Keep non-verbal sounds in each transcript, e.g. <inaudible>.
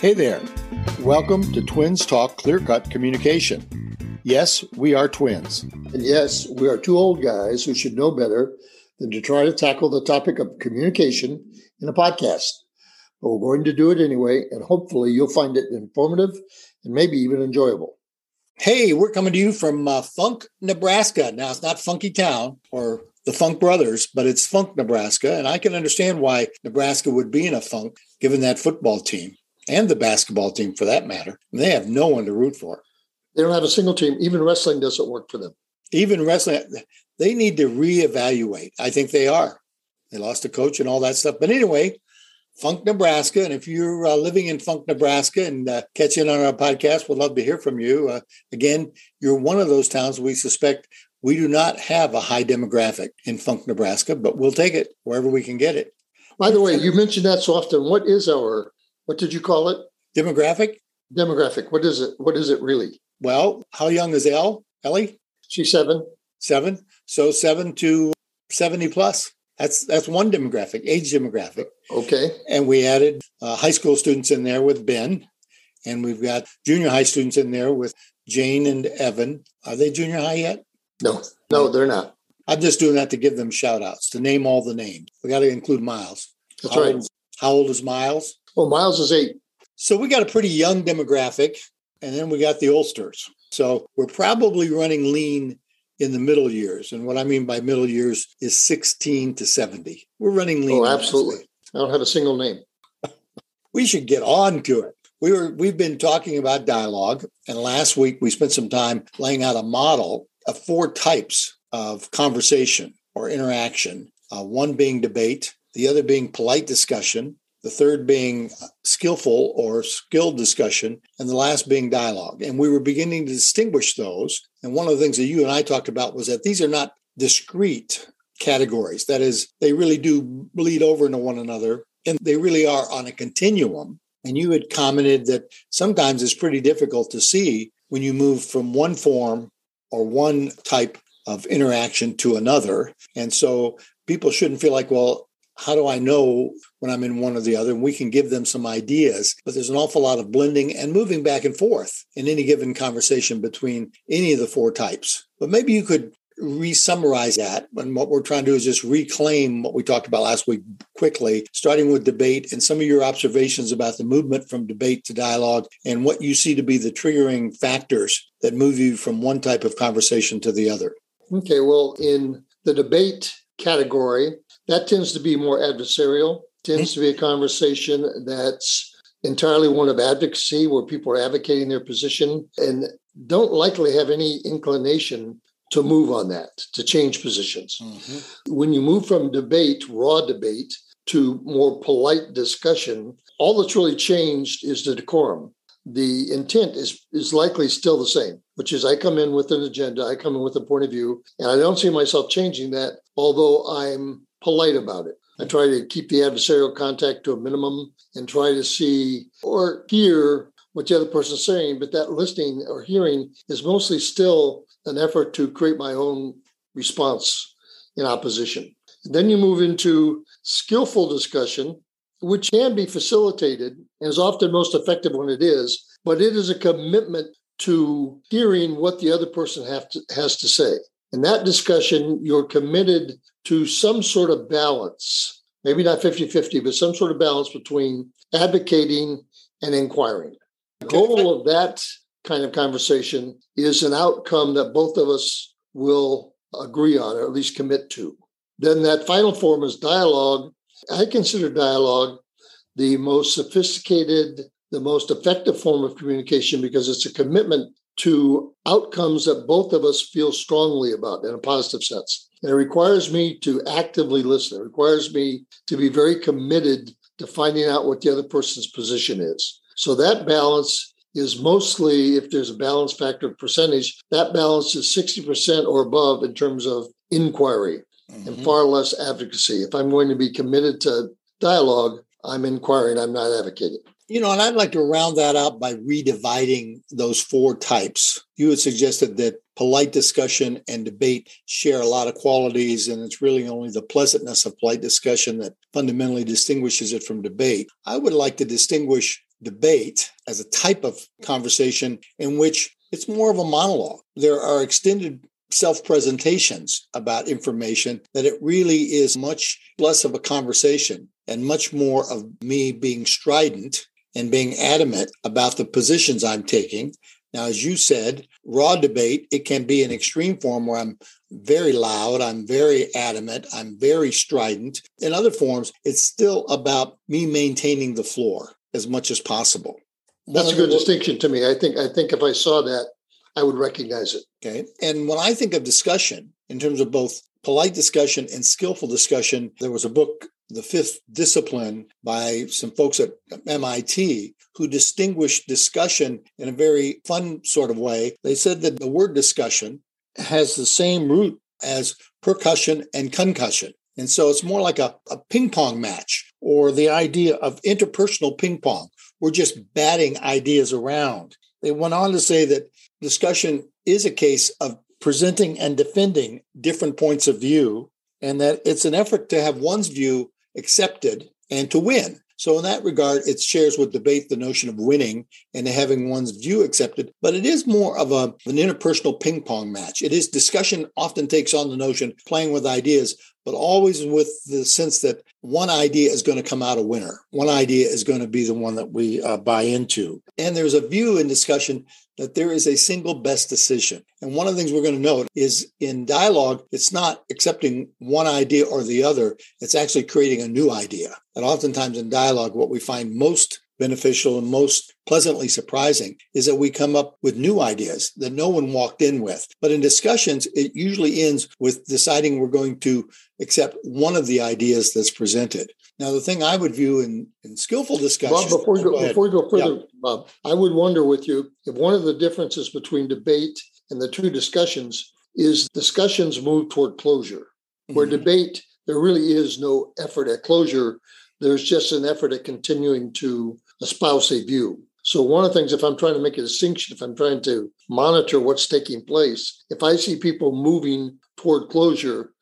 Hey there. Welcome to Twins Talk Clear Cut Communication. Yes, we are twins. And yes, we are two old guys who should know better than to try to tackle the topic of communication in a podcast. But we're going to do it anyway, and hopefully you'll find it informative and maybe even enjoyable. Hey, we're coming to you from uh, Funk, Nebraska. Now, it's not Funky Town or the Funk Brothers, but it's Funk, Nebraska. And I can understand why Nebraska would be in a funk given that football team and the basketball team for that matter. They have no one to root for. They don't have a single team. Even wrestling doesn't work for them. Even wrestling, they need to reevaluate. I think they are. They lost a coach and all that stuff. But anyway, Funk, Nebraska. And if you're uh, living in Funk, Nebraska and uh, catch in on our podcast, we'd love to hear from you. Uh, again, you're one of those towns we suspect we do not have a high demographic in Funk, Nebraska, but we'll take it wherever we can get it. By the way, you mentioned that so often. What is our what did you call it? Demographic? Demographic. What is it? What is it really? Well, how young is Elle? Ellie? She's seven. Seven. So seven to 70 plus. That's that's one demographic, age demographic. Okay. And we added uh, high school students in there with Ben, and we've got junior high students in there with Jane and Evan. Are they junior high yet? No, no, they're not. I'm just doing that to give them shout outs, to name all the names. We got to include Miles. That's how right. Old, how old is Miles? Well, Miles is eight. So we got a pretty young demographic, and then we got the oldsters. So we're probably running lean in the middle years. And what I mean by middle years is 16 to 70. We're running lean. Oh, absolutely. I don't have a single name. <laughs> we should get on to it. We were we've been talking about dialogue, and last week we spent some time laying out a model of four types of conversation or interaction. Uh, one being debate, the other being polite discussion, the third being skillful or skilled discussion, and the last being dialogue. And we were beginning to distinguish those. And one of the things that you and I talked about was that these are not discrete categories. That is, they really do bleed over into one another, and they really are on a continuum. And you had commented that sometimes it's pretty difficult to see when you move from one form or one type of interaction to another. And so people shouldn't feel like, well, how do I know when I'm in one or the other? And we can give them some ideas, but there's an awful lot of blending and moving back and forth in any given conversation between any of the four types. But maybe you could re-summarize that and what we're trying to do is just reclaim what we talked about last week quickly starting with debate and some of your observations about the movement from debate to dialogue and what you see to be the triggering factors that move you from one type of conversation to the other okay well in the debate category that tends to be more adversarial tends to be a conversation that's entirely one of advocacy where people are advocating their position and don't likely have any inclination to move on that, to change positions. Mm-hmm. When you move from debate, raw debate, to more polite discussion, all that's really changed is the decorum. The intent is, is likely still the same, which is I come in with an agenda, I come in with a point of view, and I don't see myself changing that, although I'm polite about it. I try to keep the adversarial contact to a minimum and try to see or hear what the other person's saying, but that listening or hearing is mostly still an effort to create my own response in opposition. Then you move into skillful discussion, which can be facilitated and is often most effective when it is, but it is a commitment to hearing what the other person to, has to say. In that discussion, you're committed to some sort of balance, maybe not 50 50, but some sort of balance between advocating and inquiring. The goal of that kind of conversation is an outcome that both of us will agree on or at least commit to. Then that final form is dialogue. I consider dialogue the most sophisticated, the most effective form of communication because it's a commitment to outcomes that both of us feel strongly about in a positive sense. And it requires me to actively listen. It requires me to be very committed to finding out what the other person's position is. So that balance is mostly, if there's a balance factor of percentage, that balance is 60% or above in terms of inquiry mm-hmm. and far less advocacy. If I'm going to be committed to dialogue, I'm inquiring, I'm not advocating. You know, and I'd like to round that out by redividing those four types. You had suggested that polite discussion and debate share a lot of qualities, and it's really only the pleasantness of polite discussion that fundamentally distinguishes it from debate. I would like to distinguish debate as a type of conversation in which it's more of a monologue. There are extended self presentations about information that it really is much less of a conversation and much more of me being strident and being adamant about the positions I'm taking. Now, as you said, raw debate, it can be an extreme form where I'm very loud, I'm very adamant, I'm very strident. In other forms, it's still about me maintaining the floor as much as possible. That's a good distinction to me. I think I think if I saw that, I would recognize it. Okay. And when I think of discussion in terms of both polite discussion and skillful discussion, there was a book, The Fifth Discipline, by some folks at MIT who distinguished discussion in a very fun sort of way. They said that the word discussion has the same root as percussion and concussion. And so it's more like a, a ping pong match or the idea of interpersonal ping pong. We're just batting ideas around. They went on to say that discussion is a case of presenting and defending different points of view, and that it's an effort to have one's view accepted and to win. So, in that regard, it shares with debate the notion of winning and having one's view accepted, but it is more of a, an interpersonal ping pong match. It is discussion often takes on the notion playing with ideas, but always with the sense that one idea is going to come out a winner. One idea is going to be the one that we uh, buy into. And there's a view in discussion that there is a single best decision. And one of the things we're going to note is in dialogue, it's not accepting one idea or the other, it's actually creating a new idea. And oftentimes in dialogue, what we find most beneficial and most pleasantly surprising is that we come up with new ideas that no one walked in with. But in discussions, it usually ends with deciding we're going to accept one of the ideas that's presented. Now, the thing I would view in, in skillful discussion. Bob, before we go, go before we go further, yeah. Bob, I would wonder with you if one of the differences between debate and the two discussions is discussions move toward closure, where mm-hmm. debate there really is no effort at closure. There's just an effort at continuing to a view. So, one of the things, if I'm trying to make a distinction, if I'm trying to monitor what's taking place, if I see people moving toward closure,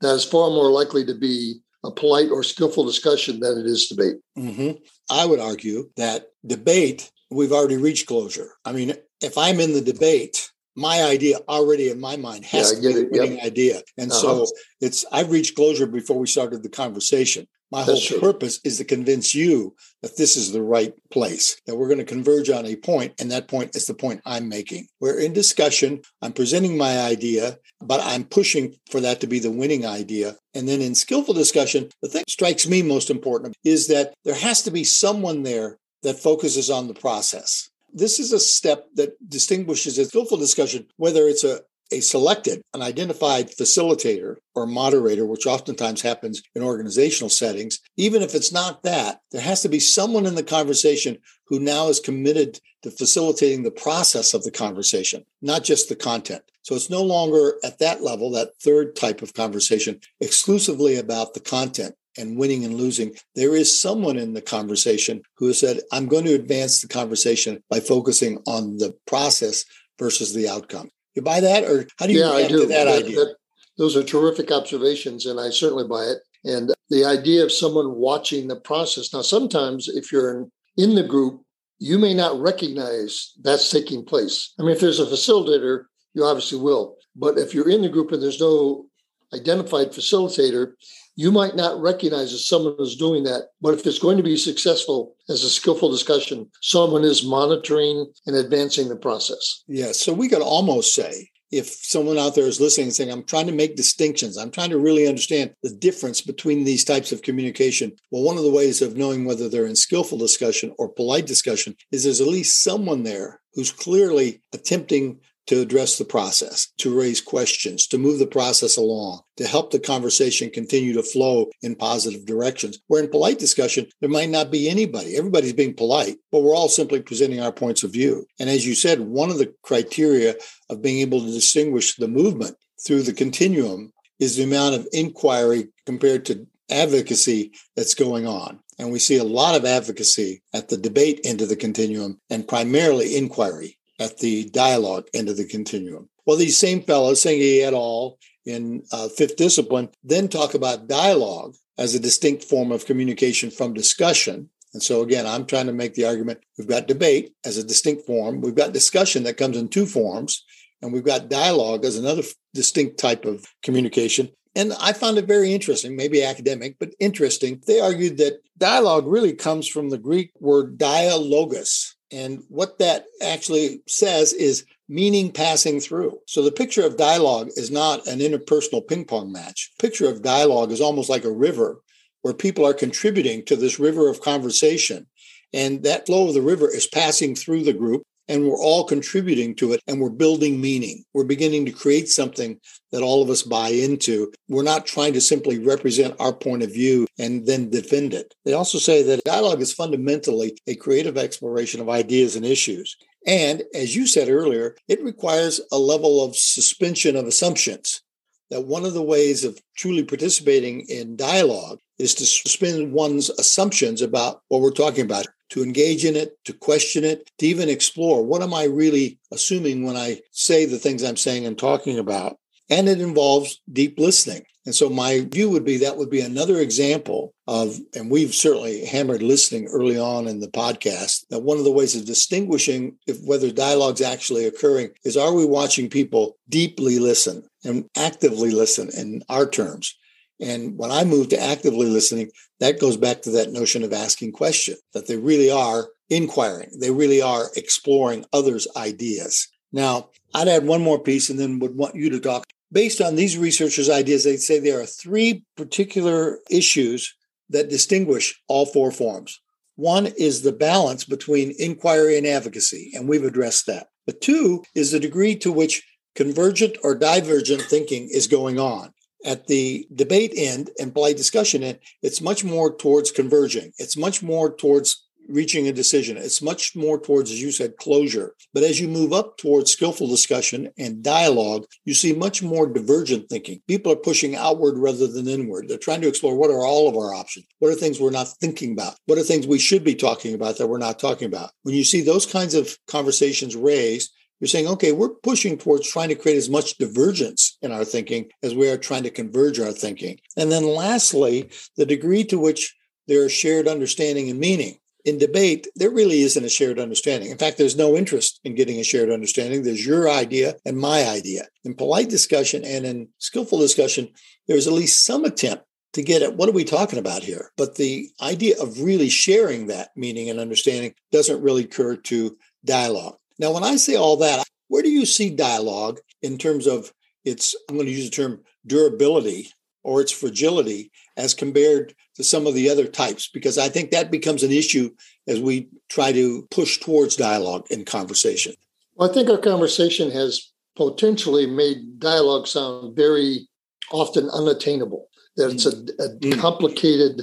that is far more likely to be a polite or skillful discussion than it is debate. Mm-hmm. I would argue that debate, we've already reached closure. I mean, if I'm in the debate, my idea already in my mind has yeah, to be a winning yep. idea. And uh-huh. so it's I've reached closure before we started the conversation. My That's whole true. purpose is to convince you that this is the right place, that we're going to converge on a point, and that point is the point I'm making. We're in discussion. I'm presenting my idea, but I'm pushing for that to be the winning idea. And then in skillful discussion, the thing that strikes me most important is that there has to be someone there that focuses on the process. This is a step that distinguishes a skillful discussion, whether it's a a selected, an identified facilitator or moderator, which oftentimes happens in organizational settings, even if it's not that, there has to be someone in the conversation who now is committed to facilitating the process of the conversation, not just the content. So it's no longer at that level, that third type of conversation, exclusively about the content and winning and losing. There is someone in the conversation who has said, I'm going to advance the conversation by focusing on the process versus the outcome. You buy that, or how do you yeah, react to that, that idea? That, those are terrific observations, and I certainly buy it. And the idea of someone watching the process. Now, sometimes if you're in, in the group, you may not recognize that's taking place. I mean, if there's a facilitator, you obviously will. But if you're in the group and there's no identified facilitator, you might not recognize that someone is doing that. But if it's going to be successful as a skillful discussion, someone is monitoring and advancing the process. Yes. So we could almost say if someone out there is listening and saying, I'm trying to make distinctions, I'm trying to really understand the difference between these types of communication. Well, one of the ways of knowing whether they're in skillful discussion or polite discussion is there's at least someone there who's clearly attempting to address the process, to raise questions, to move the process along, to help the conversation continue to flow in positive directions. Where in polite discussion, there might not be anybody. Everybody's being polite, but we're all simply presenting our points of view. And as you said, one of the criteria of being able to distinguish the movement through the continuum is the amount of inquiry compared to advocacy that's going on. And we see a lot of advocacy at the debate end of the continuum and primarily inquiry at the dialogue end of the continuum. Well, these same fellows, Senge et al. in uh, Fifth Discipline, then talk about dialogue as a distinct form of communication from discussion. And so, again, I'm trying to make the argument we've got debate as a distinct form, we've got discussion that comes in two forms, and we've got dialogue as another distinct type of communication. And I found it very interesting, maybe academic, but interesting. They argued that dialogue really comes from the Greek word dialogos. And what that actually says is meaning passing through. So the picture of dialogue is not an interpersonal ping pong match. Picture of dialogue is almost like a river where people are contributing to this river of conversation. And that flow of the river is passing through the group and we're all contributing to it and we're building meaning. We're beginning to create something that all of us buy into. We're not trying to simply represent our point of view and then defend it. They also say that dialogue is fundamentally a creative exploration of ideas and issues. And as you said earlier, it requires a level of suspension of assumptions. That one of the ways of truly participating in dialogue is to suspend one's assumptions about what we're talking about to engage in it, to question it, to even explore what am I really assuming when I say the things I'm saying and talking about. And it involves deep listening. And so my view would be that would be another example of, and we've certainly hammered listening early on in the podcast, that one of the ways of distinguishing if whether dialogue's actually occurring is are we watching people deeply listen and actively listen in our terms? And when I moved to actively listening, that goes back to that notion of asking questions, that they really are inquiring. They really are exploring others' ideas. Now, I'd add one more piece and then would want you to talk. Based on these researchers' ideas, they'd say there are three particular issues that distinguish all four forms. One is the balance between inquiry and advocacy, and we've addressed that. But two is the degree to which convergent or divergent thinking is going on at the debate end and polite discussion end, it's much more towards converging. It's much more towards reaching a decision. It's much more towards, as you said, closure. But as you move up towards skillful discussion and dialogue, you see much more divergent thinking. People are pushing outward rather than inward. They're trying to explore what are all of our options? What are things we're not thinking about? What are things we should be talking about that we're not talking about? When you see those kinds of conversations raised, you're saying, okay, we're pushing towards trying to create as much divergence in our thinking as we are trying to converge our thinking. And then lastly, the degree to which there is shared understanding and meaning. In debate, there really isn't a shared understanding. In fact, there's no interest in getting a shared understanding. There's your idea and my idea. In polite discussion and in skillful discussion, there's at least some attempt to get at what are we talking about here. But the idea of really sharing that meaning and understanding doesn't really occur to dialogue. Now, when I say all that, where do you see dialogue in terms of its, I'm going to use the term durability or its fragility as compared to some of the other types? Because I think that becomes an issue as we try to push towards dialogue and conversation. Well, I think our conversation has potentially made dialogue sound very often unattainable, that it's a, a mm. complicated,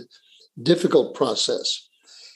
difficult process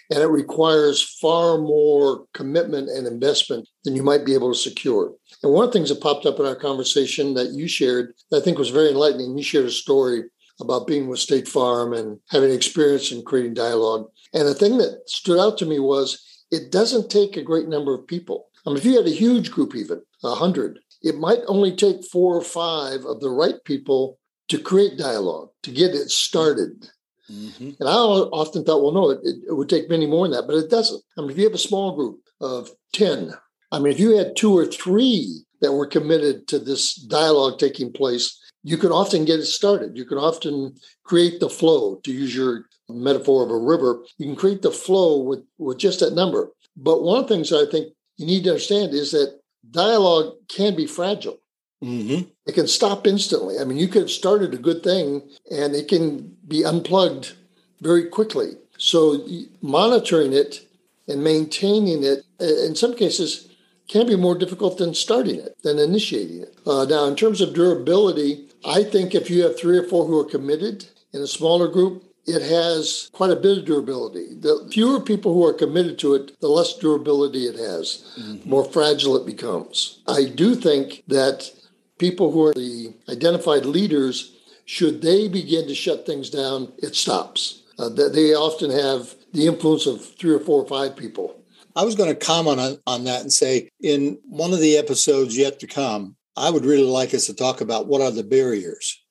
and it requires far more commitment and investment than you might be able to secure. And one of the things that popped up in our conversation that you shared that I think was very enlightening, you shared a story about being with State Farm and having experience in creating dialogue. And the thing that stood out to me was it doesn't take a great number of people. I mean, if you had a huge group, even a hundred, it might only take four or five of the right people to create dialogue, to get it started. Mm-hmm. And I often thought, well, no, it, it, would take many more than that, but it doesn't. I mean, if you have a small group of 10, I mean, if you had two or three that were committed to this dialogue taking place, you can often get it started. You can often create the flow, to use your metaphor of a river. You can create the flow with, with just that number. But one of the things I think you need to understand is that dialogue can be fragile. Mm-hmm. It can stop instantly. I mean, you could have started a good thing and it can be unplugged very quickly. So, monitoring it and maintaining it, in some cases, can be more difficult than starting it, than initiating it. Uh, now, in terms of durability, I think if you have three or four who are committed in a smaller group, it has quite a bit of durability. The fewer people who are committed to it, the less durability it has, mm-hmm. more fragile it becomes. I do think that people who are the identified leaders, should they begin to shut things down, it stops. Uh, they often have the influence of three or four or five people. I was going to comment on, on that and say in one of the episodes yet to come, I would really like us to talk about what are the barriers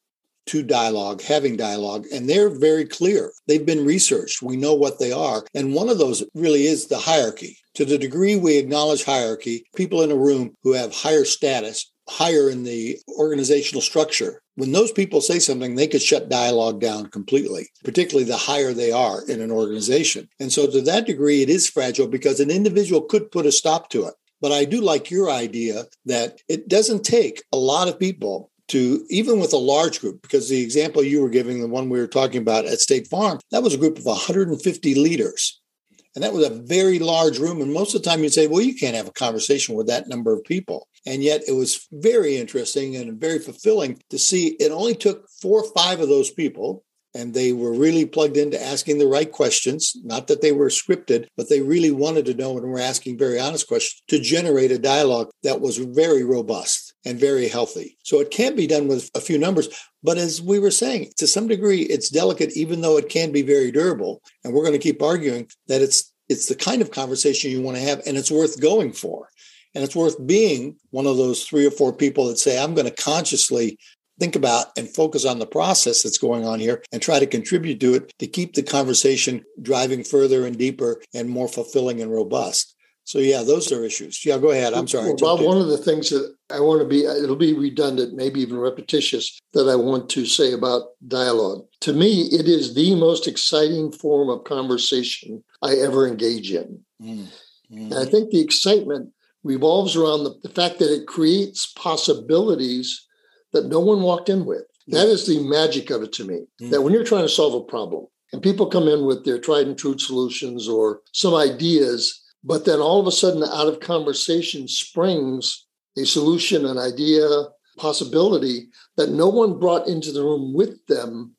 to dialogue, having dialogue, and they're very clear. They've been researched. We know what they are. And one of those really is the hierarchy. To the degree we acknowledge hierarchy, people in a room who have higher status, higher in the organizational structure, when those people say something, they could shut dialogue down completely, particularly the higher they are in an organization. And so, to that degree, it is fragile because an individual could put a stop to it. But I do like your idea that it doesn't take a lot of people to even with a large group, because the example you were giving, the one we were talking about at State Farm, that was a group of 150 leaders. And that was a very large room. And most of the time you'd say, well, you can't have a conversation with that number of people. And yet it was very interesting and very fulfilling to see it only took four or five of those people and they were really plugged into asking the right questions. Not that they were scripted, but they really wanted to know and were asking very honest questions to generate a dialogue that was very robust and very healthy. So it can be done with a few numbers. But as we were saying, to some degree, it's delicate, even though it can be very durable. And we're going to keep arguing that it's it's the kind of conversation you want to have and it's worth going for. And it's worth being one of those three or four people that say, I'm going to consciously think about and focus on the process that's going on here and try to contribute to it to keep the conversation driving further and deeper and more fulfilling and robust. So yeah, those are issues. Yeah, go ahead. I'm sorry. Well, Bob, one of the things that I want to be, it'll be redundant, maybe even repetitious, that I want to say about dialogue. To me, it is the most exciting form of conversation I ever engage in. Mm. Mm. And I think the excitement revolves around the, the fact that it creates possibilities that no one walked in with. That is the magic of it to me. Mm. That when you're trying to solve a problem and people come in with their tried and true solutions or some ideas, but then all of a sudden out of conversation springs a solution, an idea, possibility that no one brought into the room with them,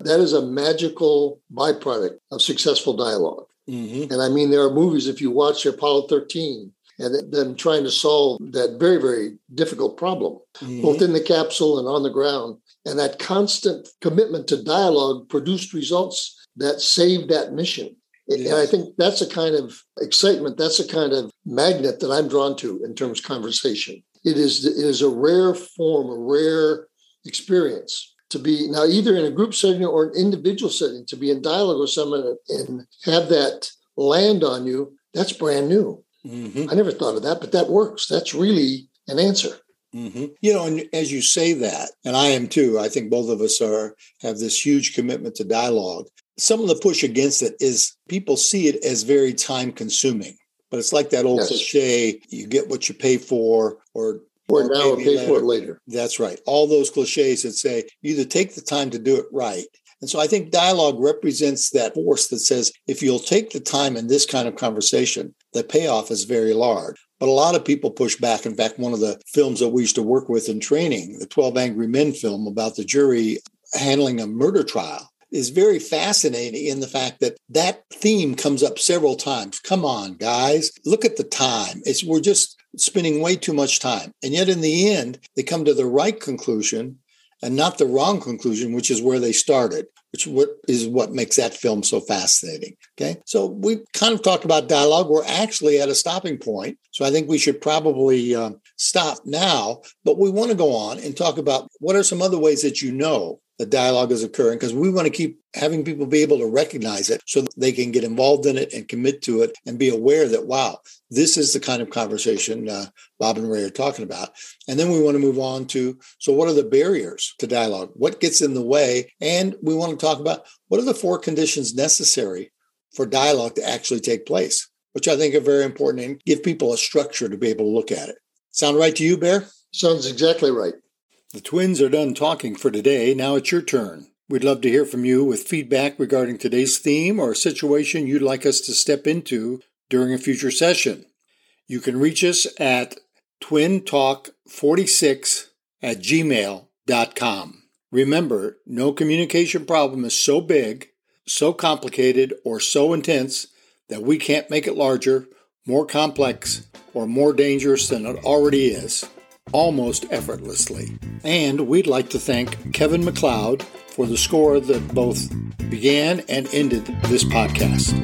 that is a magical byproduct of successful dialog mm-hmm. And I mean, there are movies, if you watch Apollo 13, and them trying to solve that very, very difficult problem, mm-hmm. both in the capsule and on the ground. And that constant commitment to dialogue produced results that saved that mission. Yes. And I think that's a kind of excitement, that's a kind of magnet that I'm drawn to in terms of conversation. It is, it is a rare form, a rare experience to be now either in a group setting or an individual setting, to be in dialogue with someone and have that land on you, that's brand new. Mm-hmm. I never thought of that, but that works. That's really an answer. Mm-hmm. You know, and as you say that, and I am too, I think both of us are have this huge commitment to dialogue. Some of the push against it is people see it as very time consuming. But it's like that old yes. cliche, you get what you pay for, or or now or pay for it later. That's right. All those cliches that say you either take the time to do it right and so I think dialogue represents that force that says if you'll take the time in this kind of conversation, the payoff is very large. But a lot of people push back. In fact, one of the films that we used to work with in training, the 12 Angry Men film about the jury handling a murder trial, is very fascinating in the fact that that theme comes up several times. Come on, guys, look at the time. It's we're just spending way too much time. And yet in the end, they come to the right conclusion and not the wrong conclusion, which is where they started, which what is what makes that film so fascinating. Okay. So we kind of talked about dialogue. We're actually at a stopping point. So I think we should probably uh, stop now, but we want to go on and talk about what are some other ways that you know the dialogue is occurring because we want to keep having people be able to recognize it so they can get involved in it and commit to it and be aware that wow this is the kind of conversation uh, bob and ray are talking about. And then we want to move on to so what are the barriers to dialogue? What gets in the way? And we want to talk about what are the four conditions necessary for dialogue to actually take place which i think are very important and give people a structure to be able to look at it sound right to you bear sounds exactly right the twins are done talking for today. Now it's your turn. We'd love to hear from you with feedback regarding today's theme or a situation you'd like us to step into during a future session. You can reach us at twintalk46 at gmail.com. Remember, no communication problem is so big, so complicated, or so intense that we can't make it larger, more complex, or more dangerous than it already is. almost effortlessly. And we'd like to thank Kevin MacLeod for the score that both began and ended this podcast.